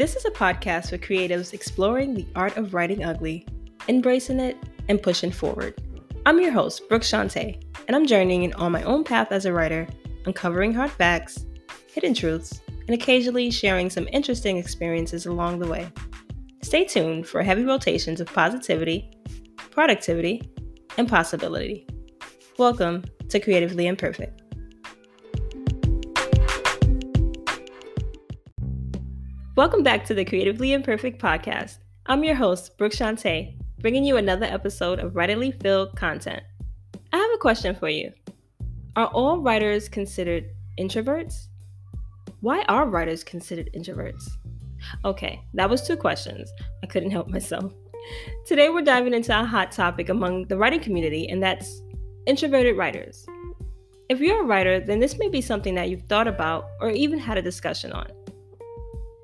This is a podcast for creatives exploring the art of writing ugly, embracing it, and pushing forward. I'm your host, Brooke Shante, and I'm journeying on my own path as a writer, uncovering hard facts, hidden truths, and occasionally sharing some interesting experiences along the way. Stay tuned for heavy rotations of positivity, productivity, and possibility. Welcome to Creatively Imperfect. Welcome back to the Creatively Imperfect podcast. I'm your host, Brooke Shante, bringing you another episode of writerly filled content. I have a question for you. Are all writers considered introverts? Why are writers considered introverts? Okay, that was two questions. I couldn't help myself. Today we're diving into a hot topic among the writing community, and that's introverted writers. If you're a writer, then this may be something that you've thought about or even had a discussion on.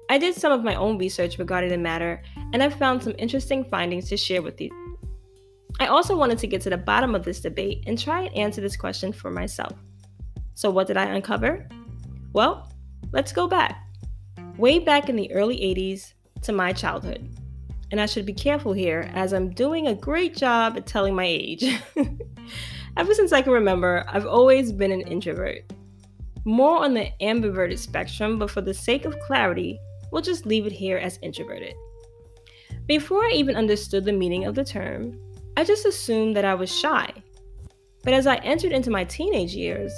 I did some of my own research regarding the matter, and I've found some interesting findings to share with you. I also wanted to get to the bottom of this debate and try and answer this question for myself. So, what did I uncover? Well, let's go back. Way back in the early 80s to my childhood. And I should be careful here as I'm doing a great job at telling my age. Ever since I can remember, I've always been an introvert. More on the ambiverted spectrum, but for the sake of clarity, We'll just leave it here as introverted. Before I even understood the meaning of the term, I just assumed that I was shy. But as I entered into my teenage years,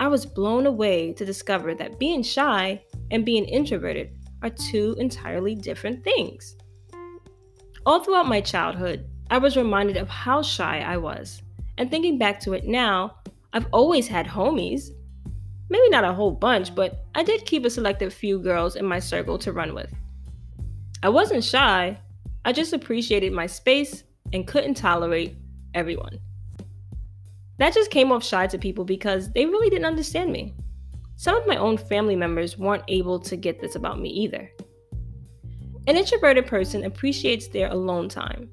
I was blown away to discover that being shy and being introverted are two entirely different things. All throughout my childhood, I was reminded of how shy I was. And thinking back to it now, I've always had homies, Maybe not a whole bunch, but I did keep a selected few girls in my circle to run with. I wasn't shy, I just appreciated my space and couldn't tolerate everyone. That just came off shy to people because they really didn't understand me. Some of my own family members weren't able to get this about me either. An introverted person appreciates their alone time.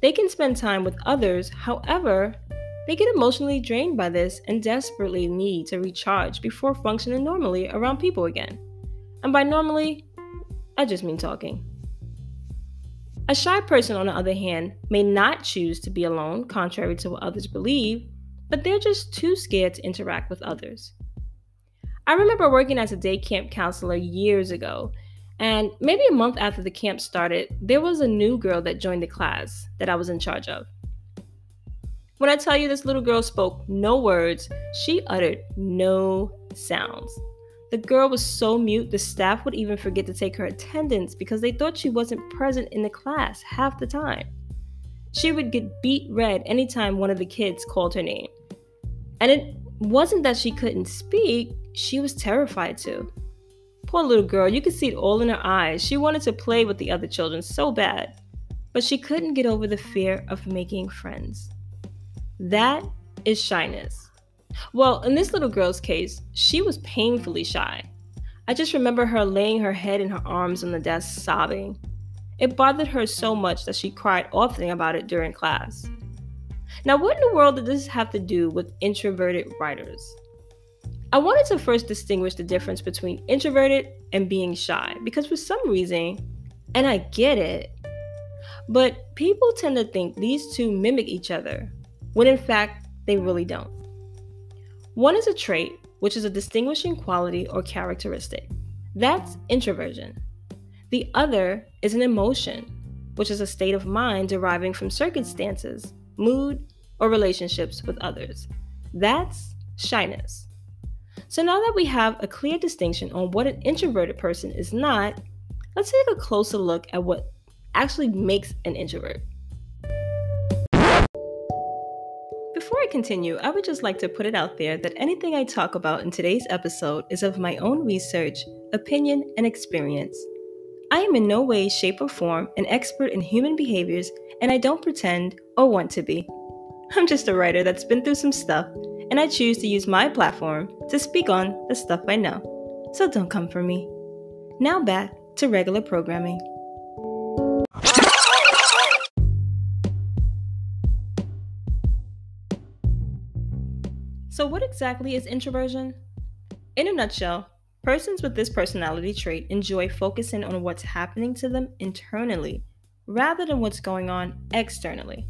They can spend time with others, however, they get emotionally drained by this and desperately need to recharge before functioning normally around people again. And by normally, I just mean talking. A shy person, on the other hand, may not choose to be alone, contrary to what others believe, but they're just too scared to interact with others. I remember working as a day camp counselor years ago, and maybe a month after the camp started, there was a new girl that joined the class that I was in charge of. When I tell you this little girl spoke no words, she uttered no sounds. The girl was so mute, the staff would even forget to take her attendance because they thought she wasn't present in the class half the time. She would get beet red anytime one of the kids called her name. And it wasn't that she couldn't speak, she was terrified to. Poor little girl, you could see it all in her eyes. She wanted to play with the other children so bad, but she couldn't get over the fear of making friends. That is shyness. Well, in this little girl's case, she was painfully shy. I just remember her laying her head in her arms on the desk, sobbing. It bothered her so much that she cried often about it during class. Now, what in the world did this have to do with introverted writers? I wanted to first distinguish the difference between introverted and being shy because for some reason, and I get it, but people tend to think these two mimic each other when in fact they really don't. One is a trait, which is a distinguishing quality or characteristic. That's introversion. The other is an emotion, which is a state of mind deriving from circumstances, mood, or relationships with others. That's shyness. So now that we have a clear distinction on what an introverted person is not, let's take a closer look at what actually makes an introvert. Before I continue, I would just like to put it out there that anything I talk about in today's episode is of my own research, opinion, and experience. I am in no way, shape, or form an expert in human behaviors, and I don't pretend or want to be. I'm just a writer that's been through some stuff, and I choose to use my platform to speak on the stuff I know. So don't come for me. Now back to regular programming. So, what exactly is introversion? In a nutshell, Persons with this personality trait enjoy focusing on what's happening to them internally rather than what's going on externally.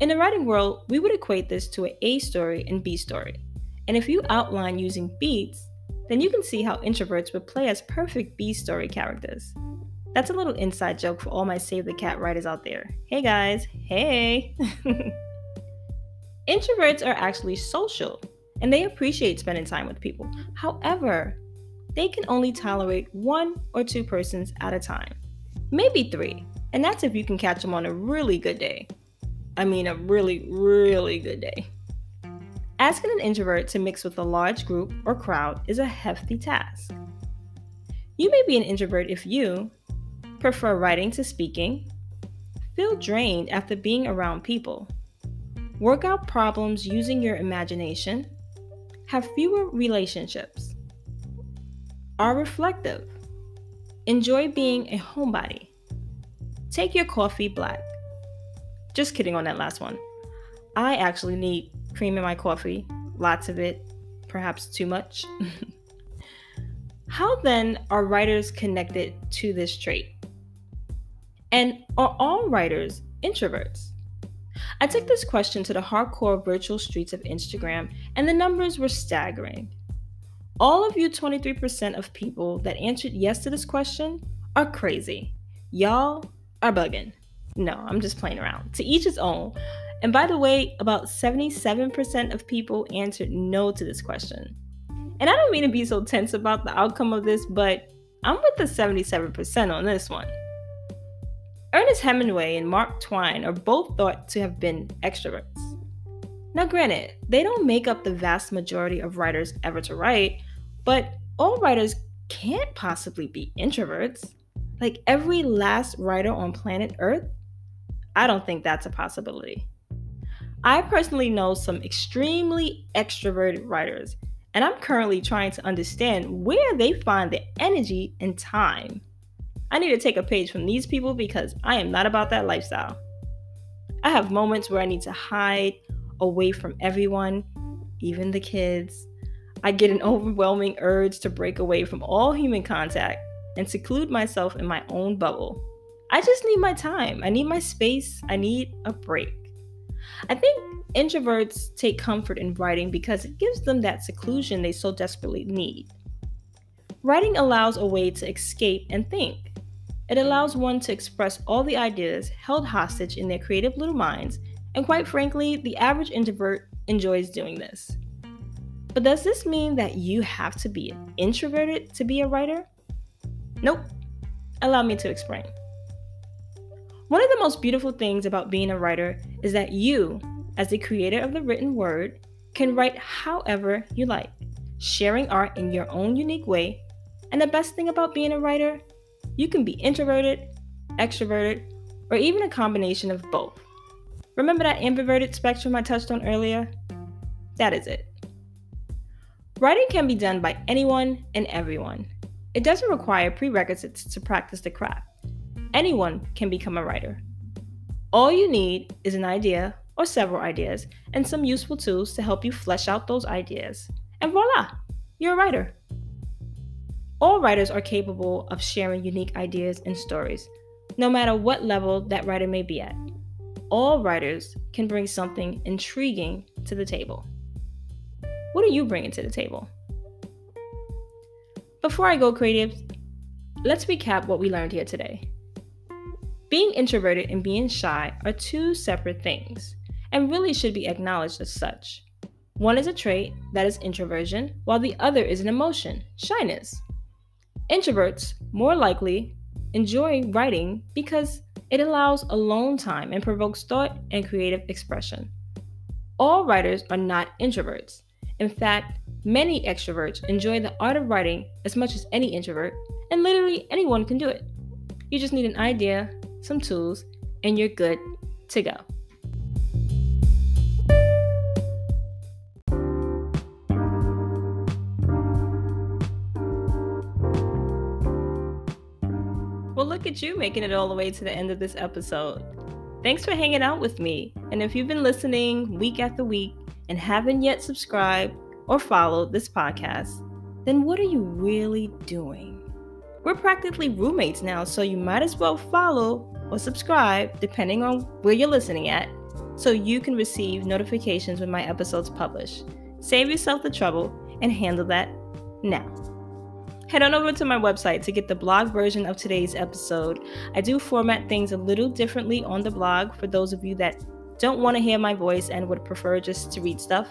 In the writing world, we would equate this to an A story and B story. And if you outline using beats, then you can see how introverts would play as perfect B story characters. That's a little inside joke for all my Save the Cat writers out there. Hey guys, hey! Introverts are actually social and they appreciate spending time with people. However, they can only tolerate one or two persons at a time, maybe three, and that's if you can catch them on a really good day. I mean, a really, really good day. Asking an introvert to mix with a large group or crowd is a hefty task. You may be an introvert if you prefer writing to speaking, feel drained after being around people, work out problems using your imagination, have fewer relationships, are reflective, enjoy being a homebody, take your coffee black. Just kidding on that last one. I actually need cream in my coffee, lots of it, perhaps too much. How then are writers connected to this trait? And are all writers introverts? I took this question to the hardcore virtual streets of Instagram, and the numbers were staggering. All of you 23% of people that answered yes to this question are crazy. Y'all are bugging. No, I'm just playing around. To each his own. And by the way, about 77% of people answered no to this question. And I don't mean to be so tense about the outcome of this, but I'm with the 77% on this one. Ernest Hemingway and Mark Twain are both thought to have been extroverts. Now, granted, they don't make up the vast majority of writers ever to write, but all writers can't possibly be introverts. Like every last writer on planet Earth? I don't think that's a possibility. I personally know some extremely extroverted writers, and I'm currently trying to understand where they find the energy and time I need to take a page from these people because I am not about that lifestyle. I have moments where I need to hide away from everyone, even the kids. I get an overwhelming urge to break away from all human contact and seclude myself in my own bubble. I just need my time. I need my space. I need a break. I think introverts take comfort in writing because it gives them that seclusion they so desperately need. Writing allows a way to escape and think. It allows one to express all the ideas held hostage in their creative little minds, and quite frankly, the average introvert enjoys doing this. But does this mean that you have to be introverted to be a writer? Nope. Allow me to explain. One of the most beautiful things about being a writer is that you, as the creator of the written word, can write however you like, sharing art in your own unique way. And the best thing about being a writer you can be introverted, extroverted, or even a combination of both. Remember that ambiverted spectrum I touched on earlier? That is it. Writing can be done by anyone and everyone. It doesn't require prerequisites to practice the craft. Anyone can become a writer. All you need is an idea or several ideas and some useful tools to help you flesh out those ideas. And voila, you're a writer. All writers are capable of sharing unique ideas and stories, no matter what level that writer may be at. All writers can bring something intriguing to the table. What are you bringing to the table? Before I go creative, let's recap what we learned here today. Being introverted and being shy are two separate things and really should be acknowledged as such. One is a trait, that is introversion, while the other is an emotion, shyness. Introverts, more likely, enjoy writing because it allows alone time and provokes thought and creative expression. All writers are not introverts. In fact, many extroverts enjoy the art of writing as much as any introvert, and literally anyone can do it. You just need an idea, some tools, and you're good to go. At you making it all the way to the end of this episode. Thanks for hanging out with me. And if you've been listening week after week and haven't yet subscribed or followed this podcast, then what are you really doing? We're practically roommates now, so you might as well follow or subscribe, depending on where you're listening at, so you can receive notifications when my episodes publish. Save yourself the trouble and handle that now. Head on over to my website to get the blog version of today's episode. I do format things a little differently on the blog for those of you that don't want to hear my voice and would prefer just to read stuff.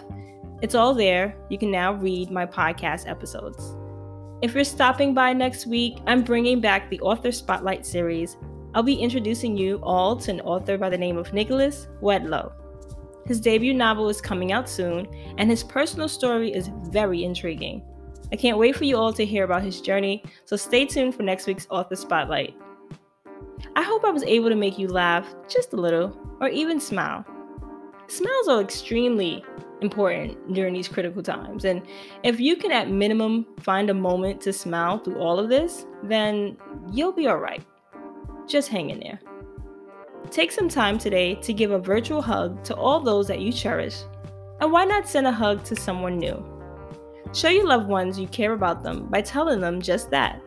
It's all there. You can now read my podcast episodes. If you're stopping by next week, I'm bringing back the Author Spotlight series. I'll be introducing you all to an author by the name of Nicholas Wedlow. His debut novel is coming out soon, and his personal story is very intriguing. I can't wait for you all to hear about his journey, so stay tuned for next week's Author Spotlight. I hope I was able to make you laugh just a little, or even smile. Smiles are extremely important during these critical times, and if you can at minimum find a moment to smile through all of this, then you'll be alright. Just hang in there. Take some time today to give a virtual hug to all those that you cherish, and why not send a hug to someone new? Show your loved ones you care about them by telling them just that.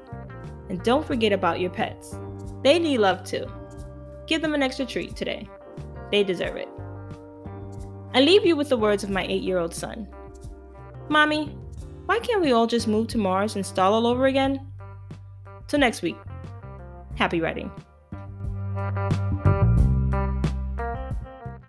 And don't forget about your pets. They need love too. Give them an extra treat today. They deserve it. I leave you with the words of my eight year old son Mommy, why can't we all just move to Mars and start all over again? Till next week, happy writing.